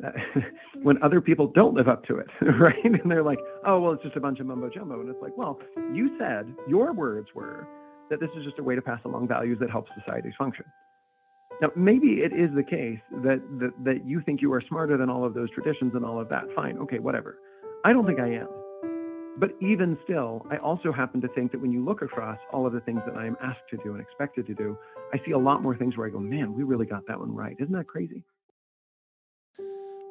when other people don't live up to it, right? And they're like, oh, well, it's just a bunch of mumbo jumbo. And it's like, well, you said your words were that this is just a way to pass along values that help societies function. Now, maybe it is the case that, that, that you think you are smarter than all of those traditions and all of that. Fine. Okay, whatever. I don't think I am. But even still, I also happen to think that when you look across all of the things that I am asked to do and expected to do, I see a lot more things where I go, man, we really got that one right. Isn't that crazy?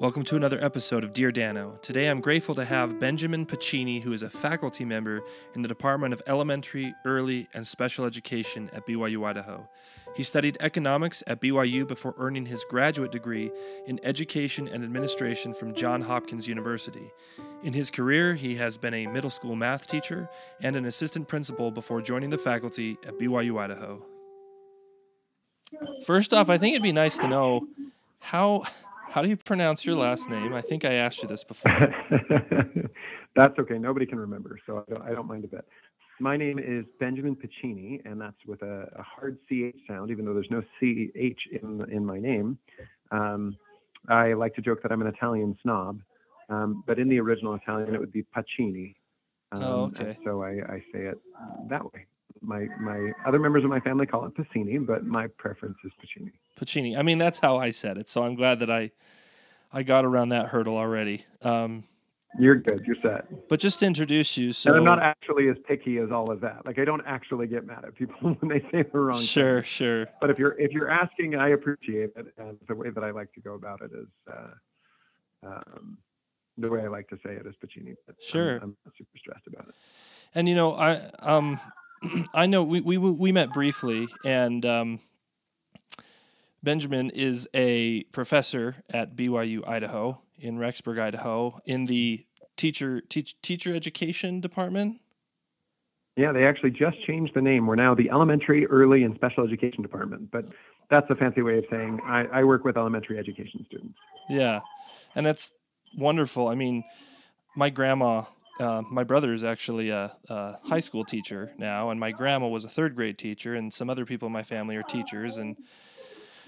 Welcome to another episode of Dear Danno. Today I'm grateful to have Benjamin Pacini, who is a faculty member in the Department of Elementary, Early, and Special Education at BYU Idaho. He studied economics at BYU before earning his graduate degree in education and administration from Johns Hopkins University. In his career, he has been a middle school math teacher and an assistant principal before joining the faculty at BYU Idaho. First off, I think it'd be nice to know how how do you pronounce your last name? I think I asked you this before. that's okay. Nobody can remember, so I don't, I don't mind a bit. My name is Benjamin Pacini, and that's with a, a hard CH sound, even though there's no CH in, in my name. Um, I like to joke that I'm an Italian snob, um, but in the original Italian, it would be Pacini. Um, oh, okay. So I, I say it that way my my other members of my family call it Pacini, but my preference is Pacini. Pacini. I mean, that's how I said it. So I'm glad that I I got around that hurdle already. Um, you're good. You're set. But just to introduce you, so and I'm not actually as picky as all of that. Like I don't actually get mad at people when they say the wrong. Sure, thing. sure. But if you're if you're asking, I appreciate it, and the way that I like to go about it is. Uh, um, the way I like to say it is Pacini. But sure. I'm, I'm not super stressed about it. And you know, I um I know we, we we met briefly, and um, Benjamin is a professor at BYU Idaho in Rexburg, Idaho, in the teacher teach, teacher education department. Yeah, they actually just changed the name. We're now the Elementary, Early, and Special Education Department, but that's a fancy way of saying I, I work with elementary education students. Yeah, and that's wonderful. I mean, my grandma uh, my brother is actually a, a, high school teacher now, and my grandma was a third grade teacher, and some other people in my family are teachers, and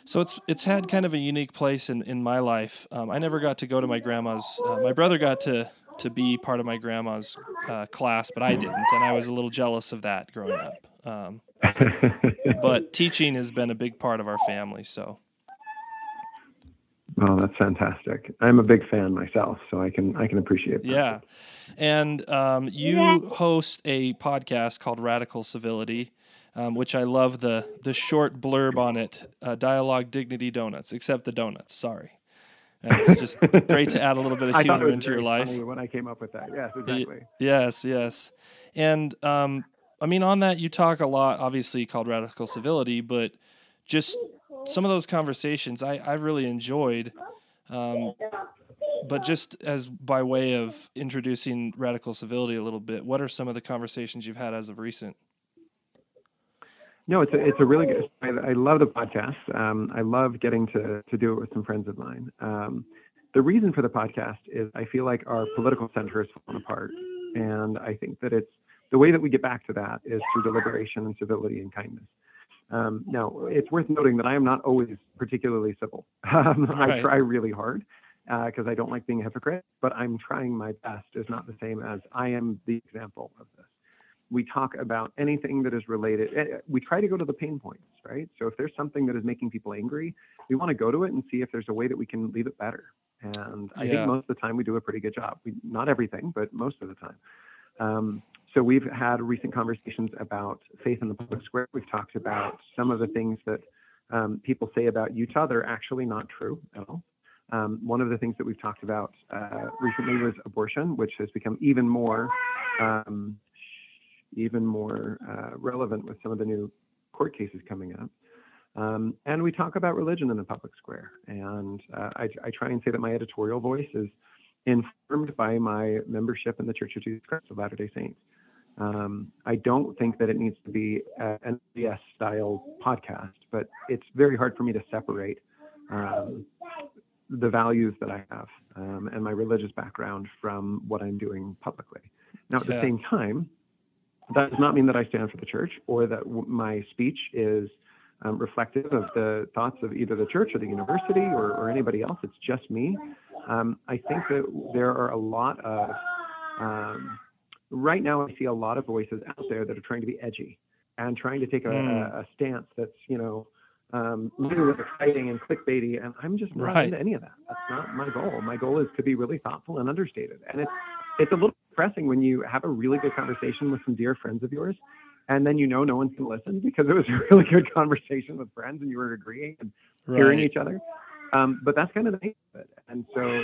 so it's it's had kind of a unique place in, in my life. Um, I never got to go to my grandma's. Uh, my brother got to to be part of my grandma's uh, class, but I didn't, and I was a little jealous of that growing up. Um, but teaching has been a big part of our family, so. Oh, that's fantastic! I'm a big fan myself, so I can I can appreciate that. Yeah, and um, you host a podcast called Radical Civility, um, which I love the the short blurb on it: uh, dialogue, dignity, donuts. Except the donuts. Sorry. And it's just great to add a little bit of humor into your life. When I came up with that, yes, exactly. Y- yes, yes, and um, I mean on that you talk a lot, obviously called radical civility, but just some of those conversations I I've really enjoyed. Um, but just as by way of introducing radical civility a little bit, what are some of the conversations you've had as of recent? No, it's a, it's a really good. I, I love the podcast. Um, I love getting to to do it with some friends of mine. Um, the reason for the podcast is I feel like our political center has fallen apart, and I think that it's the way that we get back to that is through deliberation and civility and kindness. Um, now, it's worth noting that I am not always particularly civil. Um, right. I try really hard, because uh, I don't like being a hypocrite, but I'm trying my best is not the same as I am the example of this. We talk about anything that is related. Eh, eh, we try to go to the pain points, right? So if there's something that is making people angry, we want to go to it and see if there's a way that we can leave it better. And I yeah. think most of the time we do a pretty good job. We, not everything, but most of the time. Um, so we've had recent conversations about faith in the public square. We've talked about some of the things that um, people say about Utah. that are actually not true at all. Um, one of the things that we've talked about uh, recently was abortion, which has become even more um, even more uh, relevant with some of the new court cases coming up. Um, and we talk about religion in the public square. And uh, I, I, try and say that my editorial voice is informed by my membership in the Church of Jesus Christ of Latter day Saints. Um, I don't think that it needs to be an LDS style podcast, but it's very hard for me to separate um, the values that I have um, and my religious background from what I'm doing publicly. Now, at yeah. the same time, that does not mean that I stand for the church or that w- my speech is um, reflective of the thoughts of either the church or the university or, or anybody else. It's just me. Um, I think that there are a lot of, um, right now, I see a lot of voices out there that are trying to be edgy and trying to take a, Mm. a, a stance that's, you know, um, really exciting and clickbaity. And I'm just not Right. into any of that. That's not my goal. My goal is to be really thoughtful and understated. And it's, it's a little depressing when you have a really good conversation with some dear friends of yours and then you know no one's going to listen because it was a really good conversation with friends and you were agreeing and hearing each other. Um, but that's kind of the it. And so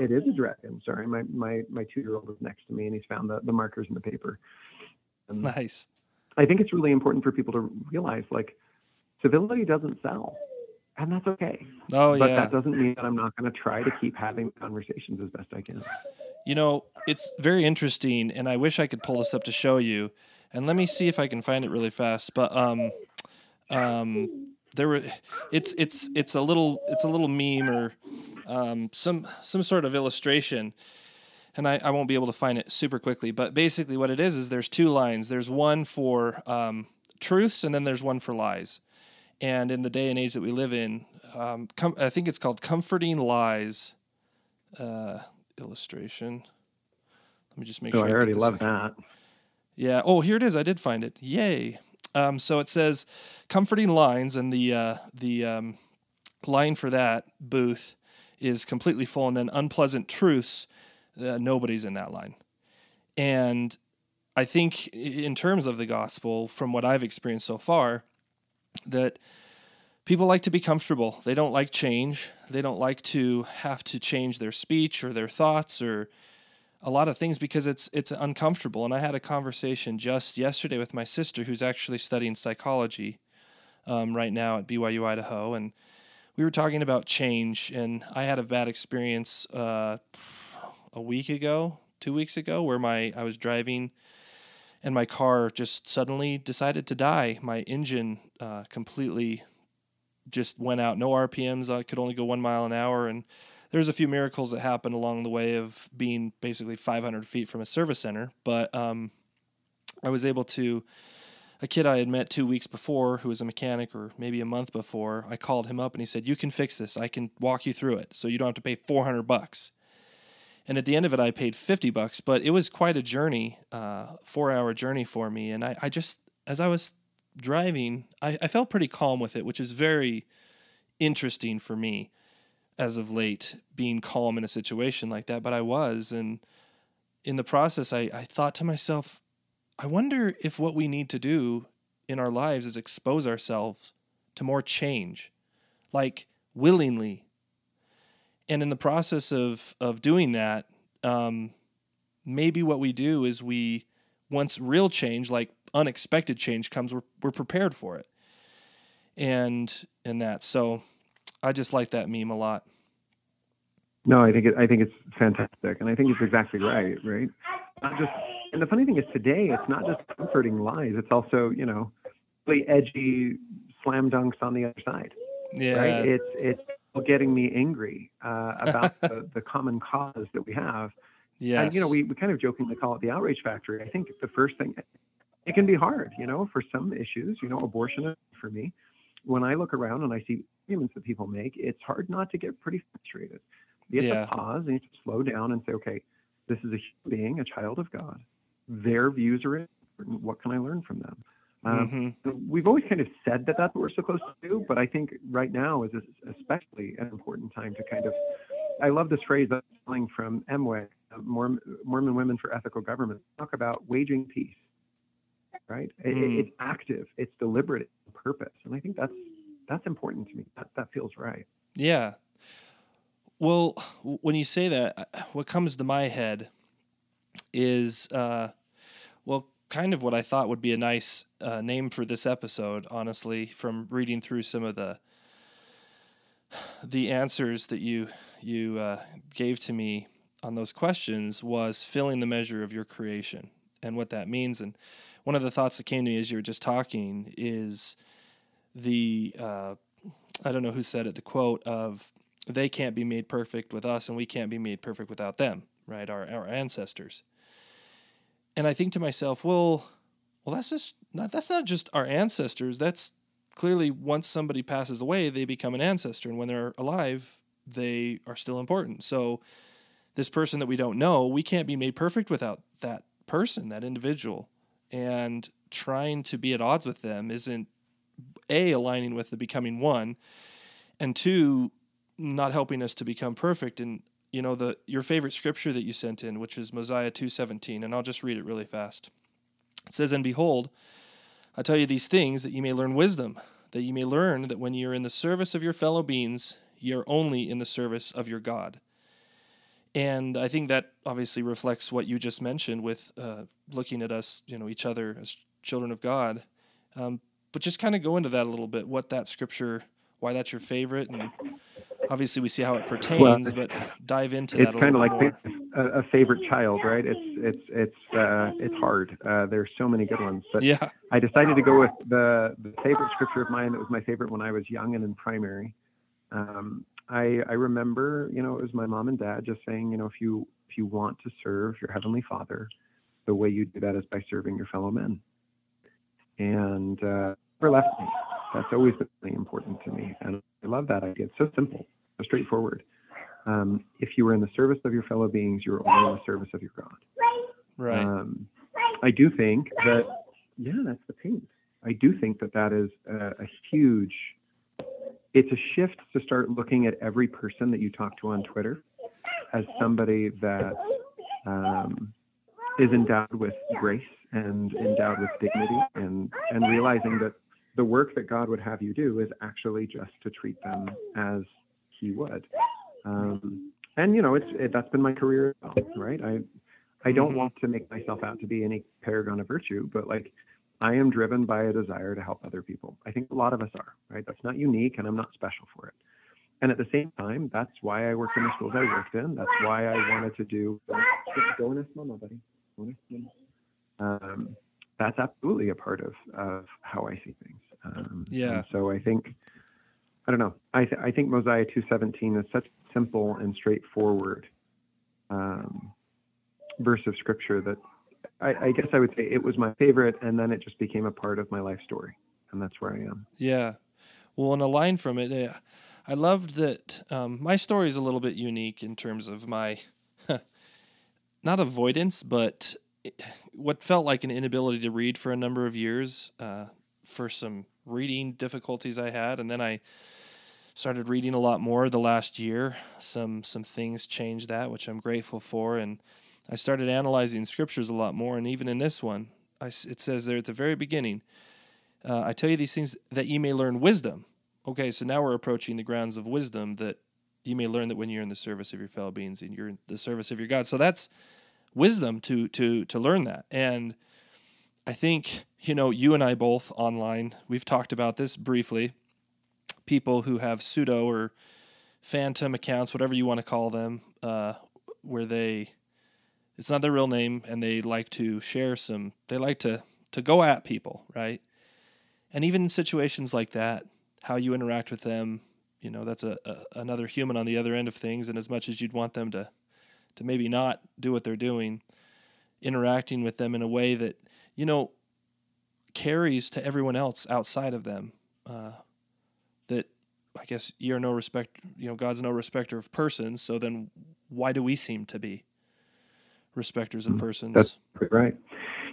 it is a dragon. Sorry, my, my, my two year old is next to me and he's found the, the markers in the paper. Um, Nice. I think it's really important for people to realize like civility doesn't sell. And that's okay. Oh but yeah. But that doesn't mean that I'm not going to try to keep having conversations as best I can. You know, it's very interesting, and I wish I could pull this up to show you. And let me see if I can find it really fast. But um, um, there were, it's it's it's a little it's a little meme or um, some some sort of illustration, and I, I won't be able to find it super quickly. But basically, what it is is there's two lines. There's one for um, truths, and then there's one for lies. And in the day and age that we live in, um, com- I think it's called comforting lies. Uh, illustration. Let me just make So sure. I already love that. Yeah. Oh, here it is. I did find it. Yay. Um, so it says comforting lines, and the uh, the um, line for that booth is completely full, and then unpleasant truths. Uh, nobody's in that line, and I think in terms of the gospel, from what I've experienced so far, that people like to be comfortable. They don't like change. They don't like to have to change their speech or their thoughts or a lot of things because it's it's uncomfortable. And I had a conversation just yesterday with my sister, who's actually studying psychology um, right now at BYU Idaho, and we were talking about change. And I had a bad experience uh, a week ago, two weeks ago, where my I was driving and my car just suddenly decided to die. My engine uh, completely just went out. No RPMs. I could only go one mile an hour, and there's a few miracles that happened along the way of being basically 500 feet from a service center. But um, I was able to. A kid I had met two weeks before, who was a mechanic, or maybe a month before, I called him up and he said, "You can fix this. I can walk you through it, so you don't have to pay 400 bucks." And at the end of it, I paid 50 bucks, but it was quite a journey, uh, four hour journey for me. And I, I just, as I was driving, I, I felt pretty calm with it, which is very interesting for me as of late, being calm in a situation like that. But I was. And in the process, I, I thought to myself, I wonder if what we need to do in our lives is expose ourselves to more change, like willingly. And in the process of, of doing that, um, maybe what we do is we, once real change, like unexpected change comes, we're, we're prepared for it. And, and that. So I just like that meme a lot. No, I think it, I think it's fantastic, and I think it's exactly right. Right? Not just, and the funny thing is today, it's not just comforting lies; it's also you know, really edgy slam dunks on the other side. Yeah. Right? It's it's getting me angry uh, about the, the common cause that we have. Yeah, And you know, we, we kind of jokingly call it the outrage factory. I think the first thing, it can be hard, you know, for some issues. You know, abortion for me. When I look around and I see arguments that people make, it's hard not to get pretty frustrated. You have Yeah. to pause and you have to slow down and say, okay, this is a human being, a child of God. Their views are important. What can I learn from them? Um, Mhm. We've always kind of said that that's what we're supposed to do, but I think right now is especially an important time to kind of. I love this phrase that's coming from MWEG, uh, Mormon Women for Ethical Government. Talk about waging peace, right? It- it- Mm. it's active, it's deliberate, it's purpose, and I think that's that's important to me. That that feels right. Yeah. Well, when you say that, uh, what comes to my head is, uh, well, kind of what I thought would be a nice uh, name for this episode. Honestly, from reading through some of the the answers that you you uh, gave to me on those questions was filling the measure of your creation and what that means. And one of the thoughts that came to me as you were just talking is the uh, I don't know who said it, the quote of they can't be made perfect with us and we can't be made perfect without them, right? Our our ancestors. And I think to myself, well, well that's just not that's not just our ancestors. That's clearly once somebody passes away, they become an ancestor, and when they're alive, they are still important. So this person that we don't know, we can't be made perfect without that person, that individual. And trying to be at odds with them isn't a aligning with the becoming one, and two, not helping us to become perfect. And you know the your favorite scripture that you sent in, which is Mosiah two seventeen, and I'll just read it really fast. It says, "And behold, I tell you these things that you may learn wisdom, that you may learn that when you are in the service of your fellow beings, ye are only in the service of your God." And I think that obviously reflects what you just mentioned with uh, looking at us, you know, each other as children of God. Um, but just kind of go into that a little bit, what that scripture, why that's your favorite, and obviously we see how it pertains, well, but dive into it's that. It's kind of like more. a, a, favorite child, right? It's it's it's uh, it's hard. Uh, there's so many good ones, but yeah. I decided to go with the the favorite scripture of mine that was my favorite when I was young and in primary. Um, I I remember, you know, it was my mom and dad just saying, you know, if you if you want to serve your heavenly Father, the way you do that is by serving your fellow men. And uh, never left me. That's always been really important to me, and I love that idea. It's so simple, so straightforward. Um, if you are in the service of your fellow beings, you're only in the service of your God. Right. Um, I do think that, yeah, that's the paint. I do think that that is a, a huge it's a shift to start looking at every person that you talk to on Twitter as somebody that um, is endowed with grace and endowed with dignity, and and realizing that the work that God would have you do is actually just to treat them as He would. Um, and you know, it's it, that's been my career, right? I I don't mm-hmm. want to make myself out to be any paragon of virtue, but like I am driven by a desire to help other people. I think a lot of us are, right? That's not unique, and I'm not special for it. And at the same time, that's why I worked in the schools I worked in. That's why I wanted to do. Go and mama, buddy. Um, that's absolutely a part of, of how I see things. Um, yeah. So I think, I don't know. I, th- I think Mosiah 217 is such simple and straightforward um, verse of scripture that I, I, guess I would say it was my favorite, and then it just became a part of my life story, and that's where I am. Yeah, well, in a line from it, uh, I loved that um, my story is a little bit unique in terms of my not avoidance, but what felt like an inability to read for a number of years uh, for some reading difficulties I had, and then I started reading a lot more the last year. Some some things changed that, which I'm grateful for, and I started analyzing scriptures a lot more, and even in this one, I, it says there at the very beginning, uh, I tell you these things that you may learn wisdom. Okay, so now we're approaching the grounds of wisdom that you may learn that when you're in the service of your fellow beings and you're in the service of your God. So that's wisdom to to to learn that. And I think you know you and I both online we've talked about this briefly. People who have pseudo or phantom accounts, whatever you want to call them, uh, where they it's not their real name and they like to share some they like to to go at people right? And even in situations like that how you interact with them you know that's a, a, another human on the other end of things. And as much as you'd want them to to maybe not do what they're doing interacting with them in a way that you know carries to everyone else outside of them uh, that i guess you're no respect you know god's no respecter of persons. So then why do we seem to be respecters of mm-hmm. persons. That's right.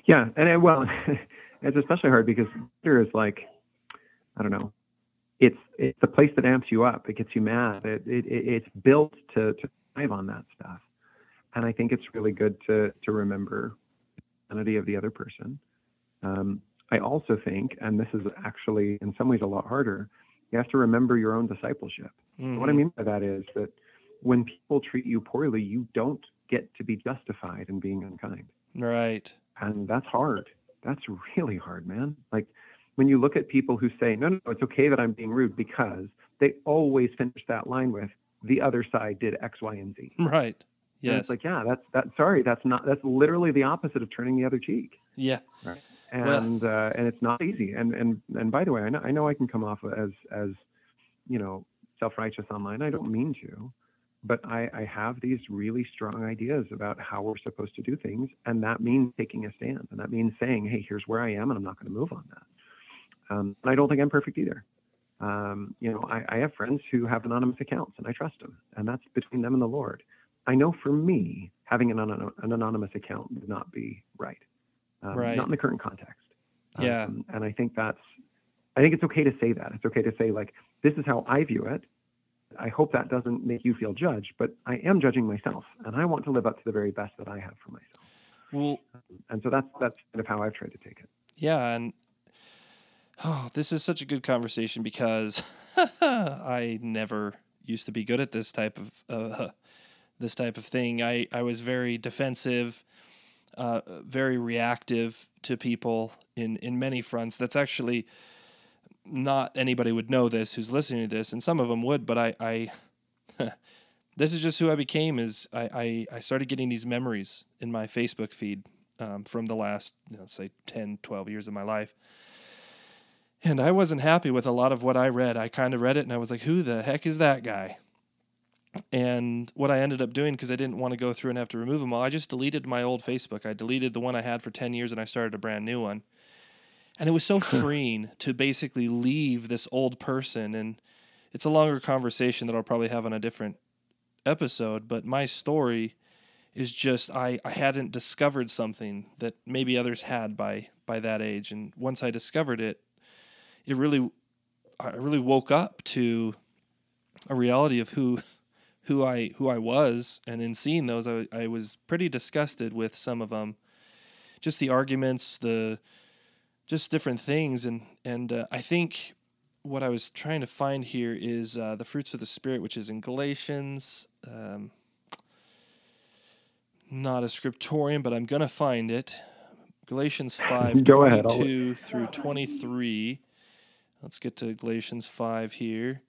Yeah, and it, well, it's especially hard because there is like, I don't know, it's it's the place that amps you up. It gets you mad. It, it it's built to to thrive on that stuff, and I think it's really good to to remember the identity of the other person. Um, I also think, and this is actually in some ways a lot harder, you have to remember your own discipleship. Mm-hmm. What I mean by that is that when people treat you poorly, you don't get to be justified in being unkind. Right. And that's hard. That's really hard, man. Like when you look at people who say, no, no, it's okay that I'm being rude because they always finish that line with, the other side did X, Y, and Z. Right. Yes. And it's like, yeah, that's that. Sorry, that's not. That's literally the opposite of turning the other cheek. Yeah. Right. And well, uh, and it's not easy. And and and by the way, I know I know I can come off as as you know self righteous online. I don't mean to, but I, I have these really strong ideas about how we're supposed to do things, and that means taking a stand, and that means saying, "Hey, here's where I am, and I'm not going to move on that." Um, and I don't think I'm perfect either. Um, you know, I, I have friends who have anonymous accounts, and I trust them, and that's between them and the Lord. I know for me, having an, an anonymous account would not be right, um, Right. not in the current context. Yeah. Um, and I think that's, I think it's okay to say that. It's okay to say like, this is how I view it. I hope that doesn't make you feel judged, but I am judging myself, and I want to live up to the very best that I have for myself. Well, And so that's that's kind of how I've tried to take it. yeah, and oh, this is such a good conversation because I never used to be good at this type of uh, this type of thing. I I was very defensive, uh, very reactive to people in in many fronts. That's actually not anybody would know this who's listening to this, and some of them would, but I I. This is just who I became. Is I, I, I started getting these memories in my Facebook feed um, from the last, you know, say 10, 12 years of my life. And I wasn't happy with a lot of what I read. I kind of read it and I was like, who the heck is that guy? And what I ended up doing, because I didn't want to go through and have to remove them all, I just deleted my old Facebook. I deleted the one I had for 10 years and I started a brand new one. And it was so freeing to basically leave this old person. And it's a longer conversation that I'll probably have on a different episode. But my story is just I, I hadn't discovered something that maybe others had by by that age and once I discovered it it really I really woke up to a reality of who who I who I was and in seeing those I, I was pretty disgusted with some of them just the arguments the just different things and and uh, I think what I was trying to find here is uh, the fruits of the spirit which is in Galatians um, not a scriptorian, but I'm gonna find it. Galatians five Go ahead, twenty-two through twenty-three. Let's get to Galatians five here.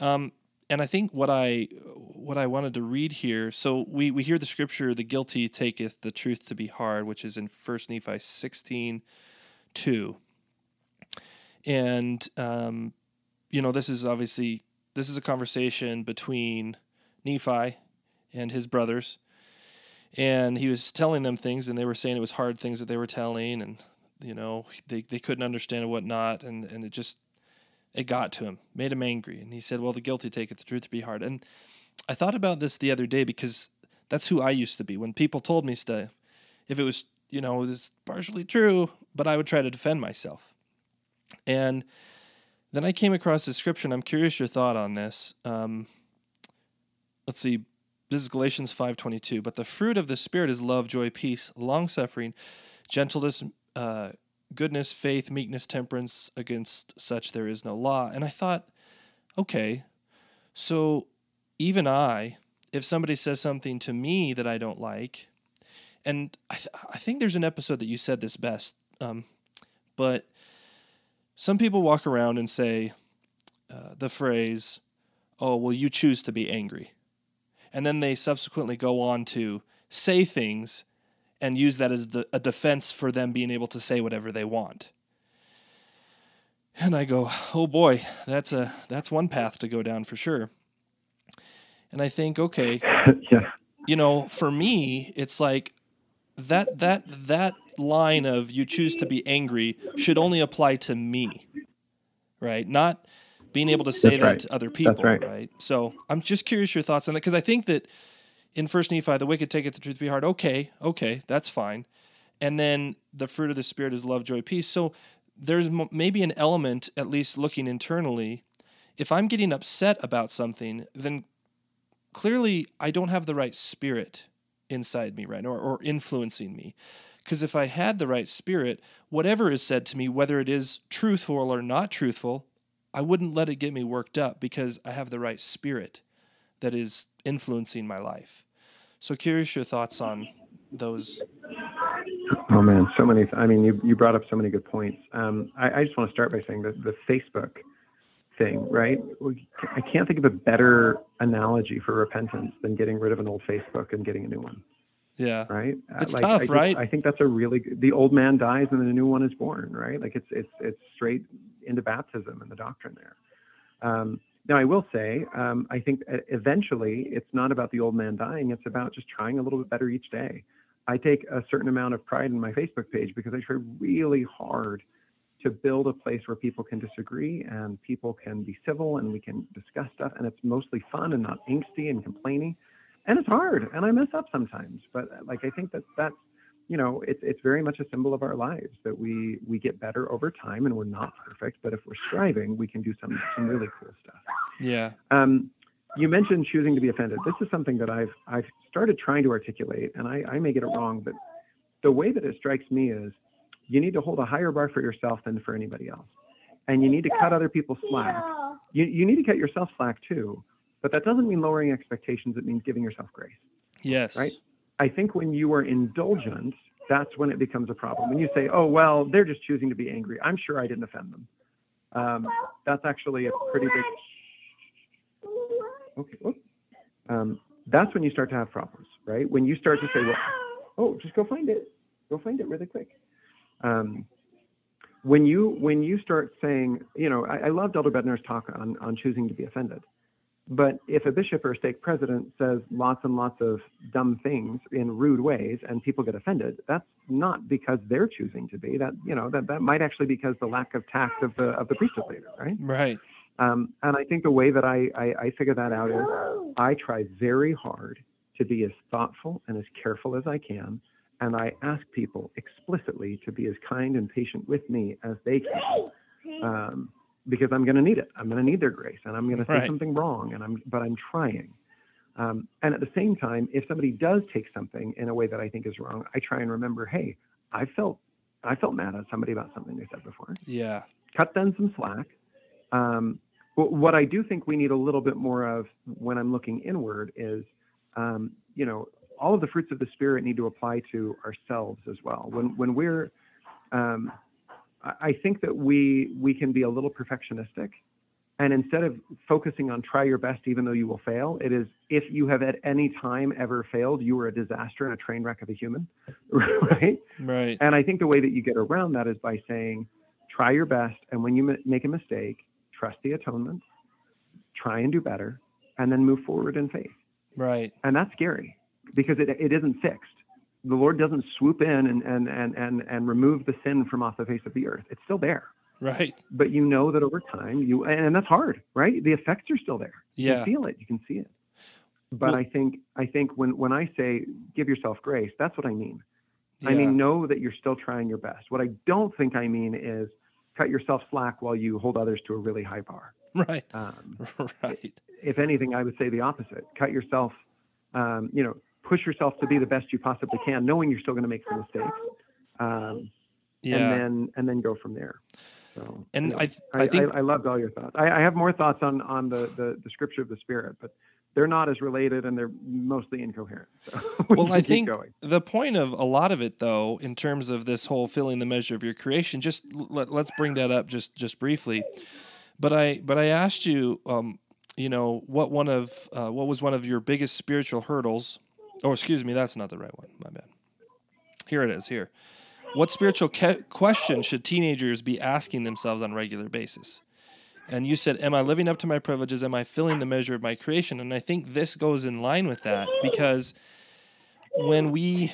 Um, and I think what I what I wanted to read here. So we we hear the scripture, "The guilty taketh the truth to be hard," which is in First Nephi sixteen two. And um, you know, this is obviously this is a conversation between Nephi and his brothers. And he was telling them things and they were saying it was hard things that they were telling and you know they, they couldn't understand and whatnot and, and it just it got to him made him angry. And he said well the guilty take it, the truth to be hard. And i thought about this the other day because that's who i used to be. When people told me stuff if it was you know was partially true but i would try to defend myself and then i came across this scripture and i'm curious your thought on this um, let's see this is Galatians 5:22, but the fruit of the spirit is love, joy, peace, long-suffering, gentleness, uh, goodness, faith, meekness, temperance. Against such there is no law. And I thought, okay, so even I, if somebody says something to me that I don't like, and I, th- I think there's an episode that you said this best, um, but some people walk around and say uh, the phrase, "Oh, well, you choose to be angry." and then they subsequently go on to say things and use that as the, a defense for them being able to say whatever they want. And I go, "Oh boy, that's a that's one path to go down for sure." And I think, okay, yeah. you know, for me, it's like that that that line of you choose to be angry should only apply to me. Right? Not being able to say That's that right. to other people, right. right? So, I'm just curious your thoughts on that because I think that in First Nephi, the wicked taketh the truth to be hard. Okay, okay, that's fine. And then the fruit of the spirit is love, joy, peace. So there's m- maybe an element, at least looking internally. If I'm getting upset about something, then clearly I don't have the right spirit inside me, right? Or, or influencing me. Because if I had the right spirit, whatever is said to me, whether it is truthful or not truthful, I wouldn't let it get me worked up because I have the right spirit that is influencing my life. So, curious your thoughts on those. Oh man, so many. I mean, you, you brought up so many good points. Um, I, I just want to start by saying that the Facebook thing, right? I can't think of a better analogy for repentance than getting rid of an old Facebook and getting a new one, Yeah. right? Uh, It's I tough, just- right? I think that's a really good, the old man dies and then a new one is born, right? Like it's it's it's straight into baptism and the doctrine there. Um, now, I will say, um, I think eventually it's not about the old man dying. It's about just trying a little bit better each day. I take a certain amount of pride in my Facebook page because I try really hard to build a place where people can disagree and people can be civil and we can discuss stuff and it's mostly fun and not angsty and complaining. And it's hard and I mess up sometimes, but like I think that that's you know it's it's very much a symbol of our lives that we we get better over time and we're not perfect, but if we're striving, we can do some some really cool stuff. Yeah. Um, you mentioned choosing to be offended. This is something that I've I've started trying to articulate, and I, I may get it wrong, but the way that it strikes me is you need to hold a higher bar for yourself than for anybody else, and you need to cut other people slack. You you need to cut yourself slack too, but that doesn't mean lowering expectations. It means giving yourself grace. Yes. Right. I think when you are indulgent, that's when it becomes a problem. When you say, "Oh well, they're just choosing to be angry," I'm sure I didn't offend them. Um, that's actually a pretty big Okay. Um, that's when you start to have problems, right? When you start to say, well, oh, just go find it. Go find it really quick. Um, when you when you start saying, you know, I, I loved Elder Bednar's talk on on choosing to be offended. But if a bishop or a stake president says lots and lots of dumb things in rude ways and people get offended, that's not because they're choosing to be. That you know that that might actually be because the lack of tact of the of the priesthood leader, right? Right. Um, and I think the way that I, I, I figure that out is I try very hard to be as thoughtful and as careful as I can. And I ask people explicitly to be as kind and patient with me as they can. Um, because I'm going to need it. I'm going to need their grace and I'm going to say right. something wrong and I'm, but I'm trying. Um, and at the same time, if somebody does take something in a way that I think is wrong, I try and remember, hey, I felt, I felt mad at somebody about something they said before. Yeah. Cut them some slack. Um, what I do think we need a little bit more of when I'm looking inward is, um, you know, all of the fruits of the spirit need to apply to ourselves as well. When when we're, um, I think that we we can be a little perfectionistic, and instead of focusing on try your best even though you will fail, it is if you have at any time ever failed, you were a disaster and a train wreck of a human, right? Right. And I think the way that you get around that is by saying, try your best, and when you make a mistake trust the atonement, try and do better, and then move forward in faith. Right. And that's scary because it, it isn't fixed. The Lord doesn't swoop in and, and, and, and, and remove the sin from off the face of the earth. It's still there. Right. But you know that over time you and that's hard, right? The effects are still there. You yeah. can feel it. You can see it. But well, I think I think when when I say give yourself grace, that's what I mean. Yeah. I mean know that you're still trying your best. What I don't think I mean is cut yourself slack while you hold others to a really high bar. Right. Um, right. If anything, I would say the opposite. Cut yourself, um, you know, push yourself to be the best you possibly can, knowing you're still going to make some mistakes. Um, yeah. And then and then go from there. So, and I, I think I, I, loved all your thoughts. I, I have more thoughts on on the, the the scripture of the spirit, but they're not as related and they're mostly incoherent. So we well, I think going. the point of a lot of it, though, in terms of this whole filling the measure of your creation, just let, us bring that up just just briefly. But I but I asked you, um, you know, what one of uh, what was one of your biggest spiritual hurdles? Oh, excuse me, that's not the right one. My bad. Here it is. Here, what spiritual ke- question should teenagers be asking themselves on a regular basis? And you said, Am I living up to my privileges? Am I filling the measure of my creation? And I think this goes in line with that because when we,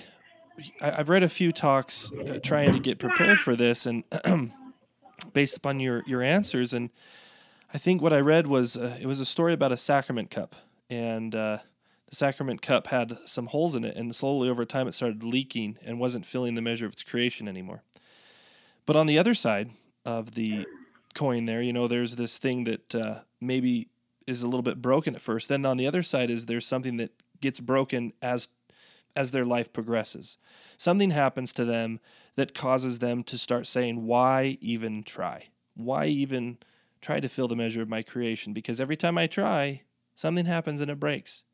I've read a few talks uh, trying to get prepared for this and based upon your, your answers. And I think what I read was uh, it was a story about a sacrament cup. And uh, the sacrament cup had some holes in it. And slowly over time, it started leaking and wasn't filling the measure of its creation anymore. But on the other side of the coin there. You know, there's this thing that uh, maybe is a little bit broken at first. Then on the other side is there's something that gets broken as as their life progresses. Something happens to them that causes them to start saying, "Why even try? Why even try to fill the measure of my creation? Because every time I try, something happens and it breaks."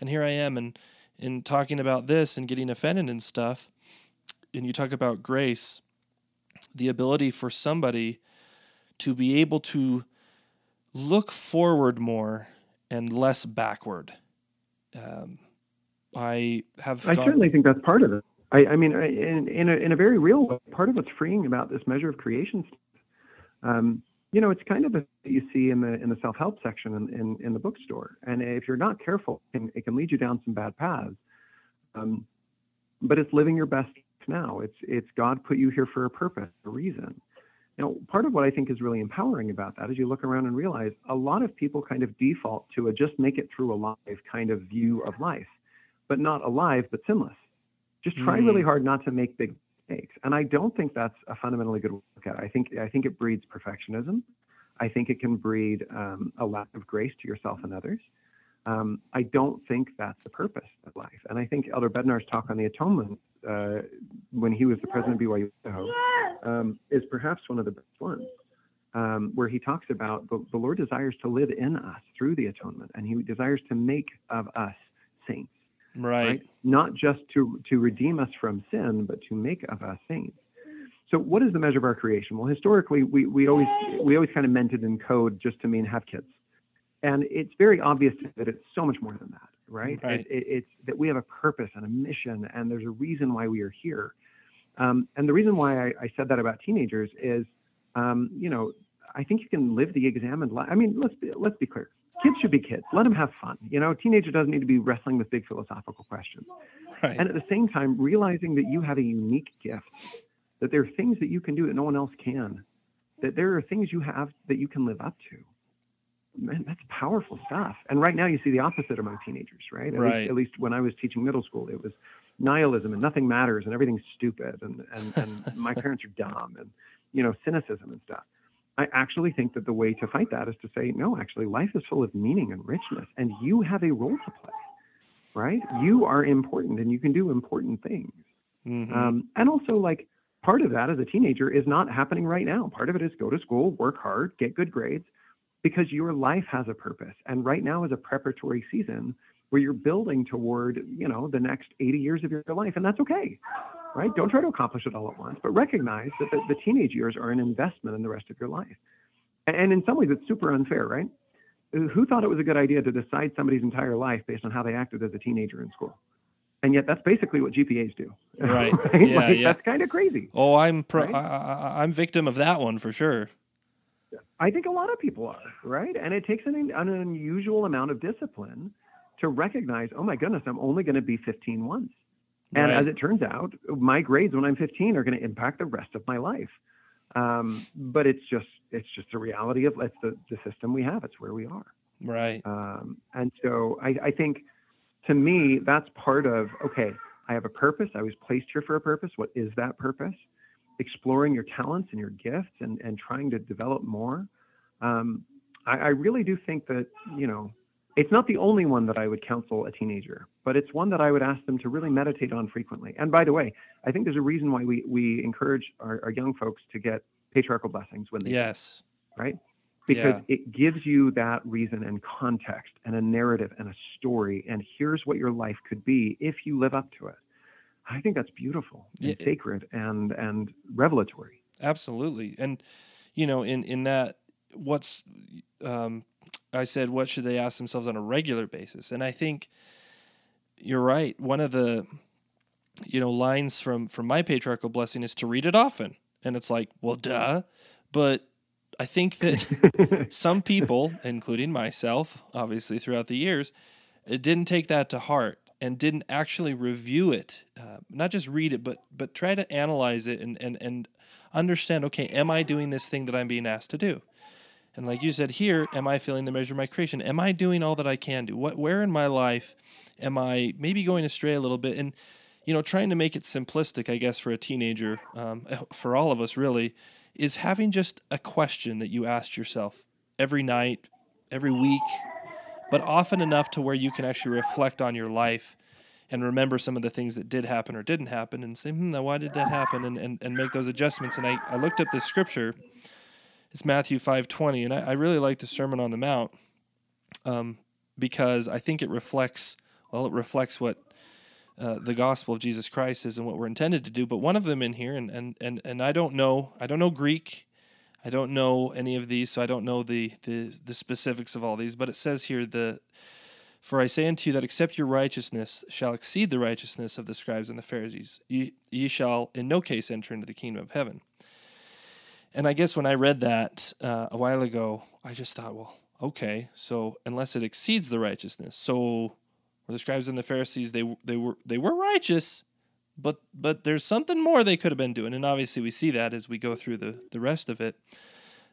And here I am, and in talking about this and getting offended and stuff, and you talk about grace, the ability for somebody to be able to look forward more and less backward. Um, I have. I certainly think that's part of it. I, I mean, in, in, a, in a very real way, part of what's freeing about this measure of creation, um, you know, it's kind of a you see in the in the self help section in, in, in the bookstore, and if you're not careful, it can, it can lead you down some bad paths. Um, but it's living your best now. It's it's God put you here for a purpose, a reason. Now, part of what I think is really empowering about that is you look around and realize a lot of people kind of default to a just make it through alive kind of view of life, but not alive, but sinless. Just try Mm. really hard not to make big mistakes. And I don't think that's a fundamentally good look at it. I think I think it breeds perfectionism. I think it can breed um, a lack of grace to yourself and others. Um, I don't think that's the purpose of life. And I think Elder Bednar's talk on the atonement uh, when he was the president of BYU um, is perhaps one of the best ones, um, where he talks about the, the Lord desires to live in us through the atonement, and he desires to make of us saints, Right. Not just to, to redeem us from sin, but to make of us saints. So what is the measure of our creation? Well, historically, we, we always we always kind of meant it in code just to mean have kids. And it's very obvious that it's so much more than that, right? Right. It, it, it's that we have a purpose and a mission, and there's a reason why we are here. Um, and the reason why I, I said that about teenagers is, um, you know, I think you can live the examined life. I mean, let's be, let's be clear. Kids should be kids. Let them have fun. You know, a teenager doesn't need to be wrestling with big philosophical questions. Right. And at the same time, realizing that you have a unique gift, that there are things that you can do that no one else can, that there are things you have that you can live up to. Man, that's powerful stuff. And right now, you see the opposite among teenagers, right? At, Right. least, at least when I was teaching middle school, it was nihilism and nothing matters and everything's stupid and, and, and my parents are dumb and, you know, cynicism and stuff. I actually think that the way to fight that is to say, no, actually, life is full of meaning and richness, and you have a role to play, right? You are important and you can do important things. Mhm. Um, and also, like, part of that as a teenager is not happening right now. Part of it is go to school, work hard, get good grades, because your life has a purpose. And right now is a preparatory season where you're building toward, you know, the next 80 years of your life. And that's okay, right? Don't try to accomplish it all at once, but recognize that the, the teenage years are an investment in the rest of your life. And, and in some ways, it's super unfair, right? Who thought it was a good idea to decide somebody's entire life based on how they acted as a teenager in school? And yet, that's basically what GPAs do. Right. Yeah, Like, yeah. That's kind of crazy. Oh, I'm pro- Right? I, I'm victim of that one for sure. I think a lot of people are, right? And it takes an, an unusual amount of discipline to recognize, oh my goodness, I'm only going to be 15 once. And Right. as it turns out, my grades when I'm 15 are going to impact the rest of my life. Um, but it's just it's just the reality of it's the, the system we have. It's where we are. Right. Um, and so I, I think to me, that's part of, okay, I have a purpose. I was placed here for a purpose. What is that purpose? Exploring your talents and your gifts and, and trying to develop more. Um, I, I really do think that, you know, it's not the only one that I would counsel a teenager, but it's one that I would ask them to really meditate on frequently. And by the way, I think there's a reason why we, we encourage our, our young folks to get patriarchal blessings when they Yes. right? Because Yeah. it gives you that reason and context and a narrative and a story. And here's what your life could be if you live up to it. I think that's beautiful and sacred and and revelatory. Absolutely. And you know, in in that what's um I said what should they ask themselves on a regular basis? And I think you're right. One of the you know lines from from my patriarchal blessing is to read it often. And it's like, well duh. But I think that some people, including myself, obviously throughout the years, it didn't take that to heart and didn't actually review it, uh, not just read it, but but try to analyze it and and and understand. Okay, am I doing this thing that I'm being asked to do? And like you said here, am I feeling the measure of my creation? Am I doing all that I can do? What where in my life am I maybe going astray a little bit? And you know, trying to make it simplistic, I guess, for a teenager, um, for all of us really, is having just a question that you ask yourself every night, every week, but often enough to where you can actually reflect on your life and remember some of the things that did happen or didn't happen and say, hmm, now why did that happen? And, and, and make those adjustments. And I, I looked up this scripture. It's Matthew 5.20. And I, I really like the Sermon on the Mount um, because I think it reflects, well, it reflects what uh, the gospel of Jesus Christ is and what we're intended to do. But one of them in here, and, and, and, and I don't know, I don't know Greek. I don't know any of these, so I don't know the, the, the specifics of all these. But it says here, the for I say unto you that except your righteousness shall exceed the righteousness of the scribes and the Pharisees, ye, ye shall in no case enter into the kingdom of heaven. And I guess when I read that uh, a while ago, I just thought, well, okay, so unless it exceeds the righteousness, so the scribes and the Pharisees they they were they were righteous, but but there's something more they could have been doing, and obviously we see that as we go through the the rest of it,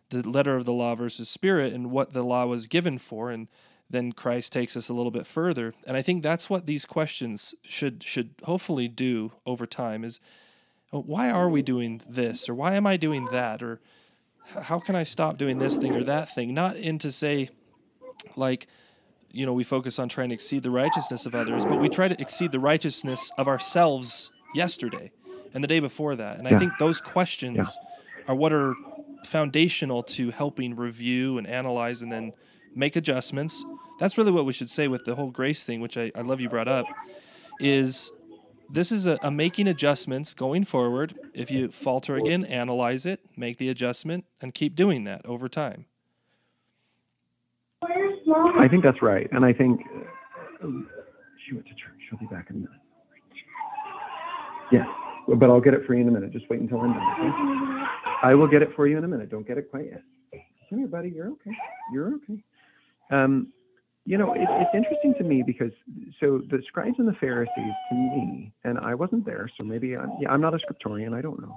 the letter of the law versus spirit, and what the law was given for, and then Christ takes us a little bit further, and I think that's what these questions should should hopefully do over time is Oh, why are we doing this or why am I doing that or how can I stop doing this thing or that thing? Not in to say, like, you know, we focus on trying to exceed the righteousness of others, but we try to exceed the righteousness of ourselves yesterday and the day before that. And Yeah. I think those questions are what are foundational to helping review and analyze and then make adjustments. That's really what we should say with the whole grace thing, which I, I love you brought up, is this is a, a making adjustments going forward. If you falter again, analyze it, make the adjustment, and keep doing that over time. I think that's right, and I think uh, she went to church. She'll be back in a minute. Yes, but I'll get it for you in a minute. Just wait until I'm done. Okay? I will get it for you in a minute. Don't get it quite yet. Come here, buddy. You're okay. You're okay. Um, you know, it, it's interesting to me because so the scribes and the Pharisees, to me, and I wasn't there, so maybe I'm, yeah, I'm not a scriptorian. I don't know.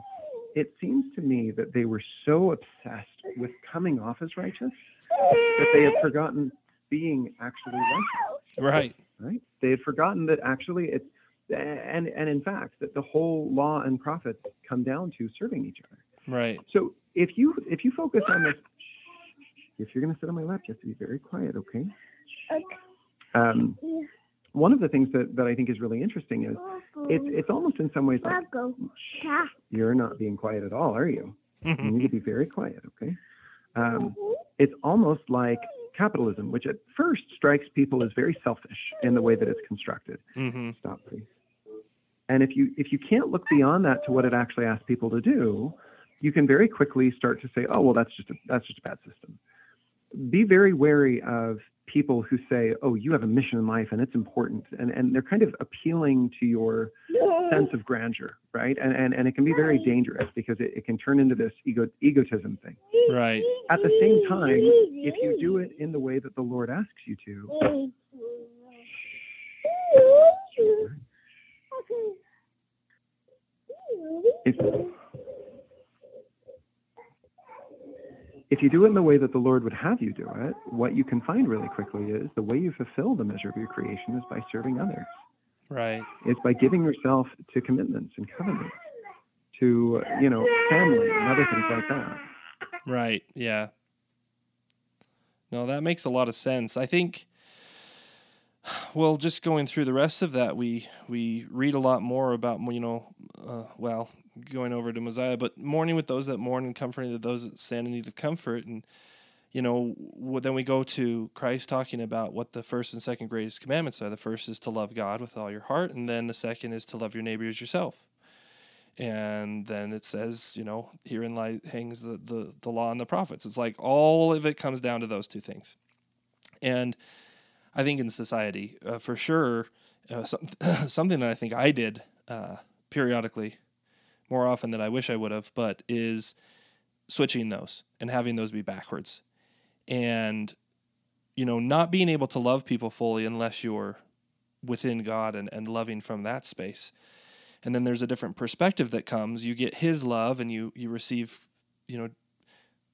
It seems to me that they were so obsessed with coming off as righteous that they had forgotten being actually righteous, Right. right? They had forgotten that actually it's and and in fact that the whole law and prophets come down to serving each other. Right. So if you if you focus on this, if you're going to sit on my lap, you have to be very quiet, okay? Um, one of the things that, that I think is really interesting is it's it's almost in some ways like you're not being quiet at all, are you? You need to be very quiet, okay? Um, it's almost like capitalism, which at first strikes people as very selfish in the way that it's constructed. hmm Stop, please. And if you if you can't look beyond that to what it actually asks people to do, you can very quickly start to say, oh well, that's just a that's just a bad system. Be very wary of people who say, oh, you have a mission in life and it's important, and and they're kind of appealing to your sense of grandeur, right? And and, and it can be very dangerous because it, it can turn into this ego egotism thing. Right. At the same time, if you do it in the way that the Lord asks you to, if, if you do it in the way that the Lord would have you do it, what you can find really quickly is the way you fulfill the measure of your creation is by serving others. Right. It's by giving yourself to commitments and covenants, to you know family and other things like that. Right. Yeah. No, that makes a lot of sense. I think well, just going through the rest of that, we we read a lot more about you know, uh, well, going over to Mosiah, but mourning with those that mourn and comforting those that stand in need of comfort, and you know, then we go to Christ talking about what the first and second greatest commandments are. The first is to love God with all your heart, and then the second is to love your neighbor as yourself. And then it says, you know, herein lies, hangs the, the, the law and the prophets. It's like all of it comes down to those two things. And I think in society, uh, for sure, uh, some, something that I think I did uh, periodically, more often than I wish I would have, but is switching those and having those be backwards. And, you know, not being able to love people fully unless you're within God and, and loving from that space. And then there's a different perspective that comes. You get his love and you, you receive, you know,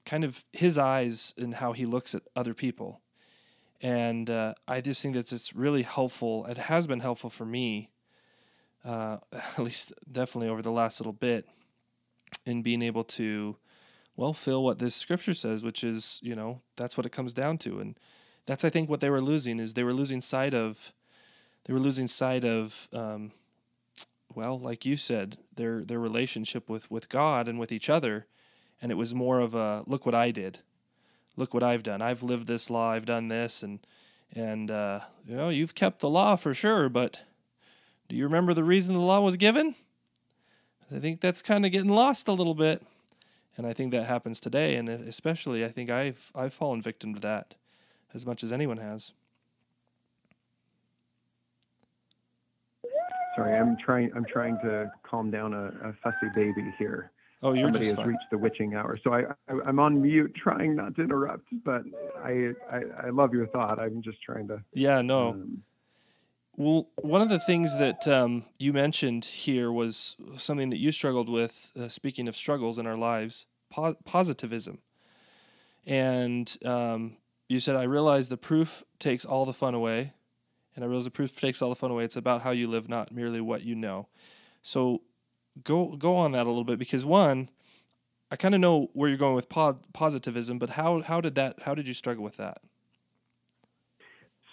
kind of his eyes and how he looks at other people and uh, I just think that it's really helpful. It has been helpful for me, uh, at least definitely over the last little bit, in being able to, well, fill what this scripture says, which is, you know, that's what it comes down to, and that's I think what they were losing is they were losing sight of, they were losing sight of, um, well, like you said, their their relationship with with God and with each other, and it was more of a look what I did look what I've done. I've lived this law. I've done this, and and uh, you know you've kept the law for sure. But do you remember the reason the law was given? I think that's kind of getting lost a little bit, and I think that happens today, and especially I think I've I've fallen victim to that as much as anyone has. Sorry, I'm trying. I'm trying to calm down a, a fussy baby here. Oh, you're somebody just has fine. reached the witching hour. So I, I I'm on mute, trying not to interrupt. But I I, I love your thought. I'm just trying to. Yeah, no. Um, Well, one of the things that um, you mentioned here was something that you struggled with. Uh, speaking of struggles in our lives, po- positivism, and um, you said, "I realize the proof takes all the fun away," and I realize the proof takes all the fun away. It's about how you live, not merely what you know. So, go go on that a little bit because one, I kind of know where you're going with po- positivism, but how how did that? How did you struggle with that?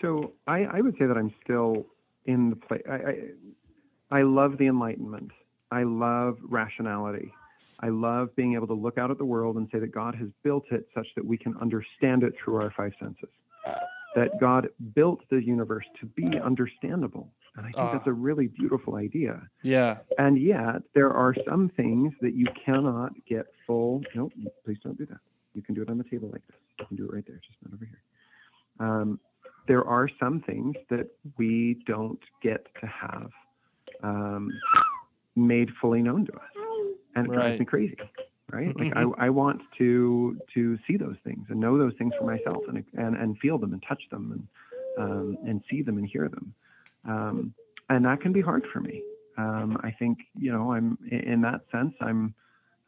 So I, I would say that I'm still in the place. I, I, I love the Enlightenment. I love rationality. I love being able to look out at the world and say that God has built it such that we can understand it through our five senses. That God built the universe to be understandable. And I think that's Ah. a really beautiful idea. Yeah, And yet, there are some things that you cannot get full. No, please don't do that. You can do it on the table like this. You can do it right there, just not over here. Um, there are some things that we don't get to have um, made fully known to us, and it drives me crazy. Right? Like I, I want to to see those things and know those things for myself, and and and feel them and touch them and um, and see them and hear them, um, and that can be hard for me. Um, I think you know I'm in that sense I'm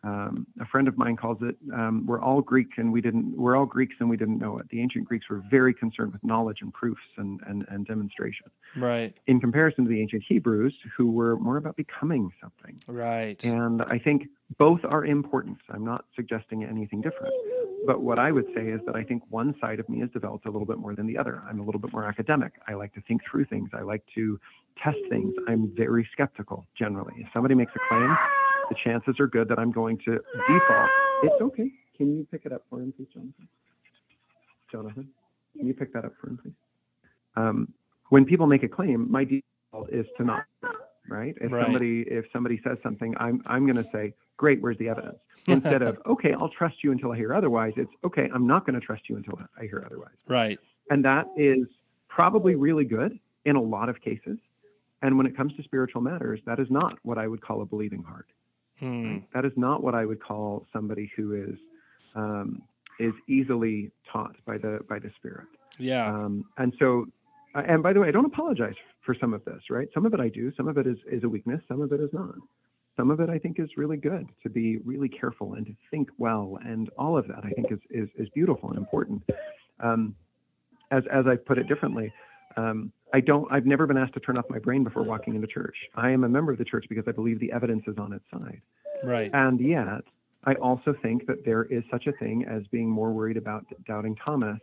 um, a friend of mine calls it um, we're all Greek and we didn't we're all Greeks and we didn't know it. The ancient Greeks were very concerned with knowledge and proofs and and, and demonstration right, in comparison to the ancient Hebrews who were more about becoming something. right. And I think both are important. I'm not suggesting anything different. But what I would say is that I think one side of me has developed a little bit more than the other. I'm a little bit more academic. I like to think through things. I like to test things. I'm very skeptical generally. If somebody makes a claim, the chances are good that I'm going to default. It's okay. Can you pick it up for him, please, Jonathan? Jonathan, can you pick that up for him, please? Um, when people make a claim, my default is to not, right? If Right. somebody if somebody says something, I'm I'm going to say, great, where's the evidence? Instead of, okay, I'll trust you until I hear otherwise. It's okay, I'm not going to trust you until I hear otherwise. Right. And that is probably really good in a lot of cases. And when it comes to spiritual matters, that is not what I would call a believing heart. Hmm. That is not what I would call somebody who is um, is easily taught by the by the Spirit. Yeah. Um, and so, uh, and by the way, I don't apologize for some of this, right? Some of it I do. Some of it is, is a weakness. Some of it is not. Some of it I think is really good to be really careful and to think well, and all of that I think is is, is beautiful and important. Um, as as I put it differently, um, I don't. I've never been asked to turn off my brain before walking into church. I am a member of the church because I believe the evidence is on its side. Right. And yet, I also think that there is such a thing as being more worried about doubting Thomas,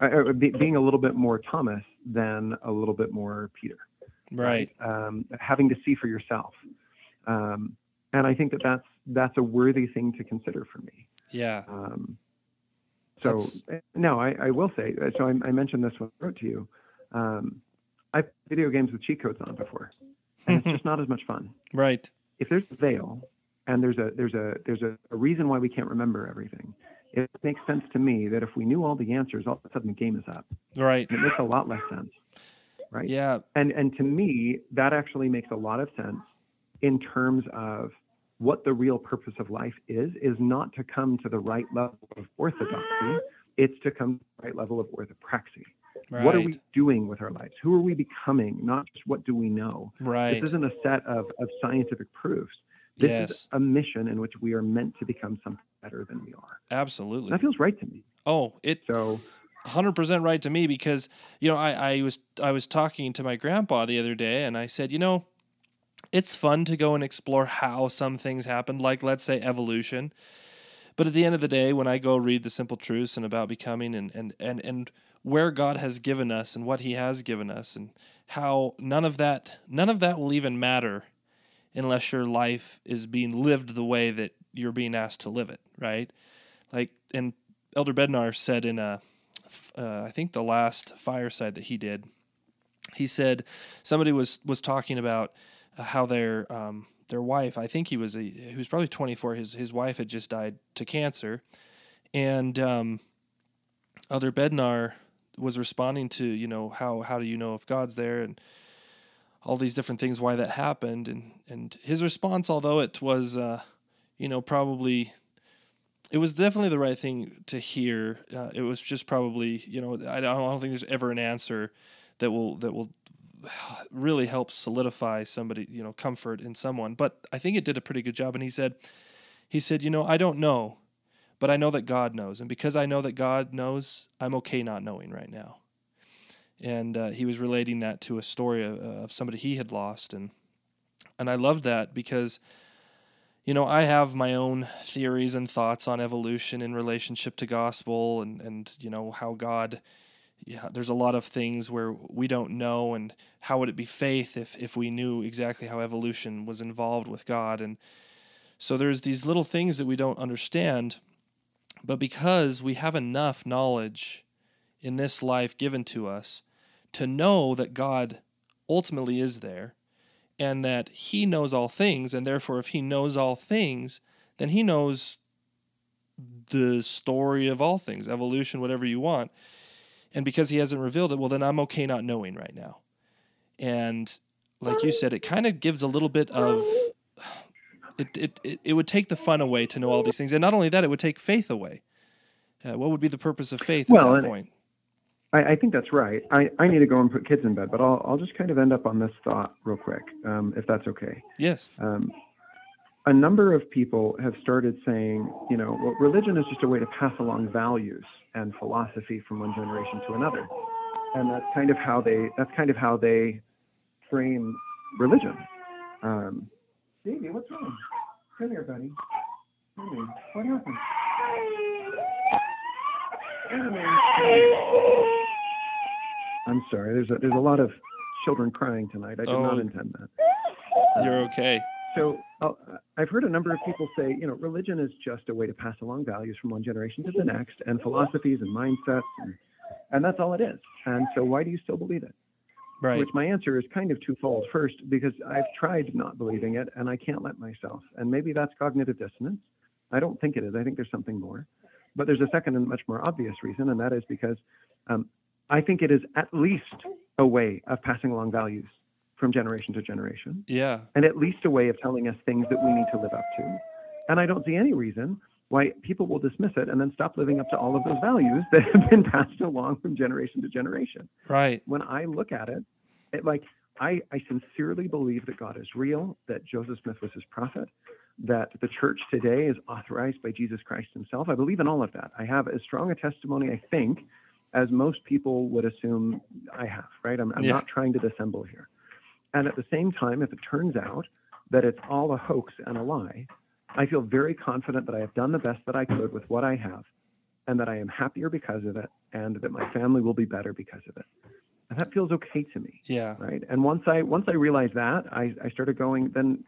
uh, uh, be, being a little bit more Thomas than a little bit more Peter. Right. Um, having to see for yourself. Um, and I think that that's that's a worthy thing to consider for me. Yeah. Um, so That's- uh, no, I, I will say. uh, So I, I mentioned this when I wrote to you. Um, I've video games with cheat codes on before, and it's just not as much fun Right. if there's a veil and there's a there's a there's a, a reason why we can't remember everything, it makes sense to me that if we knew all the answers, all of a sudden the game is up. Right. And it makes a lot less sense, right? Yeah. And and to me, that actually makes a lot of sense in terms of what the real purpose of life is. Is not to come to the right level of orthodoxy. Ah. It's to come to the right level of orthopraxy. Right. What are we doing with our lives? Who are we becoming? Not just what do we know. Right. This isn't a set of, of scientific proofs. This Yes. is a mission in which we are meant to become something better than we are. Absolutely. That feels right to me. Oh, it So, hundred percent right to me because you know I, I was I was talking to my grandpa the other day and I said you know it's fun to go and explore how some things happened like let's say evolution but at the end of the day when I go read the simple truths and about becoming and and and and where God has given us and what He has given us and how none of that none of that will even matter unless your life is being lived the way that you're being asked to live it right like and Elder Bednar said in a uh, I think the last fireside that he did, he said somebody was was talking about uh, how their um, their wife, I think he was a, he was probably 24. His his wife had just died to cancer, and um, Elder Bednar was responding to you know how how do you know if God's there and all these different things why that happened and and his response although it was uh, you know, probably it was definitely the right thing to hear. Uh, it was just probably, you know, I don't, I don't think there's ever an answer that will that will really help solidify somebody, you know, comfort in someone. But I think it did a pretty good job. And he said, he said, you know, I don't know, but I know that God knows, and because I know that God knows, I'm okay not knowing right now. And uh, he was relating that to a story of, of somebody he had lost, and and I loved that because you know, I have my own theories and thoughts on evolution in relationship to gospel and, and you know, how God, yeah, there's a lot of things where we don't know and how would it be faith if, if we knew exactly how evolution was involved with God. And so there's these little things that we don't understand, but because we have enough knowledge in this life given to us to know that God ultimately is there and that he knows all things and therefore if he knows all things then he knows the story of all things evolution whatever you want. And because he hasn't revealed it well then i'm okay not knowing right now. And like you said it kind of gives a little bit of it, it, it, it would take the fun away to know all these things and not only that it would take faith away uh, what would be the purpose of faith well, at that point I, I, think that's right. I, I need to go and put kids in bed, but I'll, I'll just kind of end up on this thought real quick, um, if that's okay. Yes. Um, a number of people have started saying, you know, well, religion is just a way to pass along values and philosophy from one generation to another, and that's kind of how they that's kind of how they frame religion. Um, Davey, what's wrong? Come here, buddy. Come here. What happened? I'm sorry. There's a, there's a lot of children crying tonight. I did oh, not intend that. You're okay. So uh, I've heard a number of people say, you know, religion is just a way to pass along values from one generation to the next, and philosophies and mindsets, and, and that's all it is. And so why do you still believe it? Right. Which my answer is kind of twofold. First, because I've tried not believing it, and I can't let myself. And maybe that's cognitive dissonance. I don't think it is. I think there's something more. But there's a second and much more obvious reason, and that is because um, I think it is at least a way of passing along values from generation to generation. Yeah. And at least a way of telling us things that we need to live up to. And I don't see any reason why people will dismiss it and then stop living up to all of those values that have been passed along from generation to generation. Right. When I look at it, it like I, I sincerely believe that God is real, that Joseph Smith was his prophet, that the church today is authorized by Jesus Christ himself. I believe in all of that. I have as strong a testimony, I think, as most people would assume I have, right? I'm, I'm yeah. not trying to dissemble here. And at the same time, if it turns out that it's all a hoax and a lie, I feel very confident that I have done the best that I could with what I have and that I am happier because of it and that my family will be better because of it. And that feels okay to me. Yeah. Right. And once I once I realized that, I, I started going, then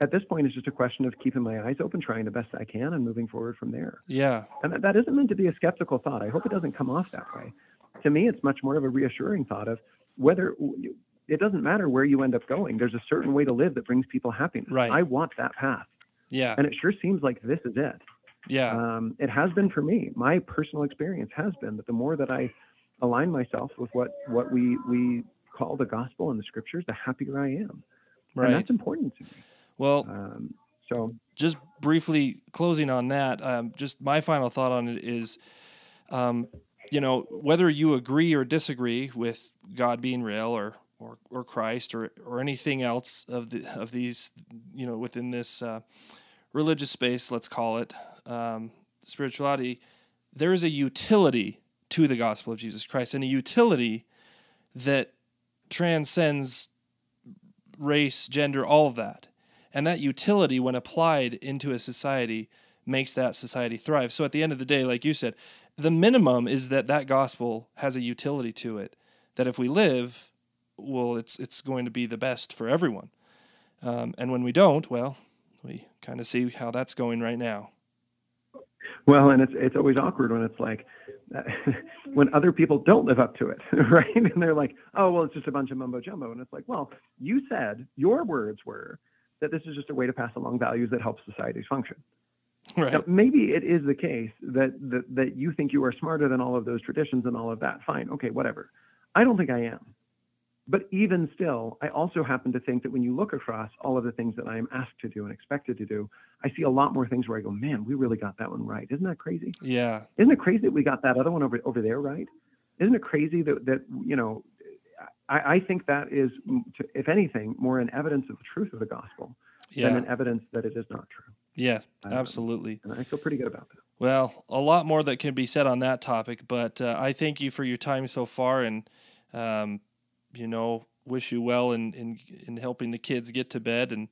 at this point, it's just a question of keeping my eyes open, trying the best I can, and moving forward from there. Yeah. And that, that isn't meant to be a skeptical thought. I hope it doesn't come off that way. To me, it's much more of a reassuring thought of whether it doesn't matter where you end up going. There's a certain way to live that brings people happiness. Right. I want that path. Yeah. And it sure seems like this is it. Yeah. Um, it has been for me. My personal experience has been that the more that I align myself with what what we we call the gospel and the scriptures, the happier I am. Right. And that's important to me. Well, um, so just briefly closing on that, um, just my final thought on it is, um, you know, whether you agree or disagree with God being real or or, or Christ or or anything else of the of these, you know, within this uh, religious space, let's call it um, spirituality, there is a utility to the gospel of Jesus Christ and a utility that transcends race, gender, all of that. And that utility, when applied into a society, makes that society thrive. So at the end of the day, like you said, the minimum is that that gospel has a utility to it. That if we live, well, it's it's going to be the best for everyone. Um, and when we don't, well, we kind of see how that's going right now. Well, and it's it's always awkward when it's like when other people don't live up to it, right? And they're like, "Oh, well, it's just a bunch of mumbo jumbo," and it's like, "Well, you said your words were that this is just a way to pass along values that help societies function. Right. Now, maybe it is the case that, that that you think you are smarter than all of those traditions and all of that. Fine, okay, whatever. I don't think I am. But even still, I also happen to think that when you look across all of the things that I am asked to do and expected to do, I see a lot more things where I go, man, we really got that one right. Isn't that crazy? Yeah. Isn't it crazy that we got that other one over over there right? Isn't it crazy that that you know? I, I think that is, if anything, more an evidence of the truth of the gospel Yeah. than an evidence that it is not true. Yeah. Um, Absolutely. And I feel pretty good about that. Well, a lot more that can be said on that topic, but uh, I thank you for your time so far, and um, you know, wish you well in, in in helping the kids get to bed, and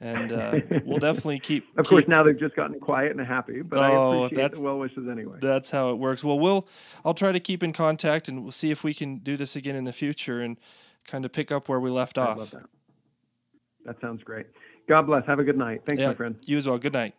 and uh, we'll definitely keep. Of course, keep- now they've just gotten quiet and happy, but Oh, I appreciate that's- the well wishes anyway. that's how it works. Well, we'll I'll try to keep in contact, and we'll see if we can do this again in the future, and kind of pick up where we left I off. love that. That sounds great. God bless. Have a good night. Thanks, Yeah, my friend. you as well. Good night.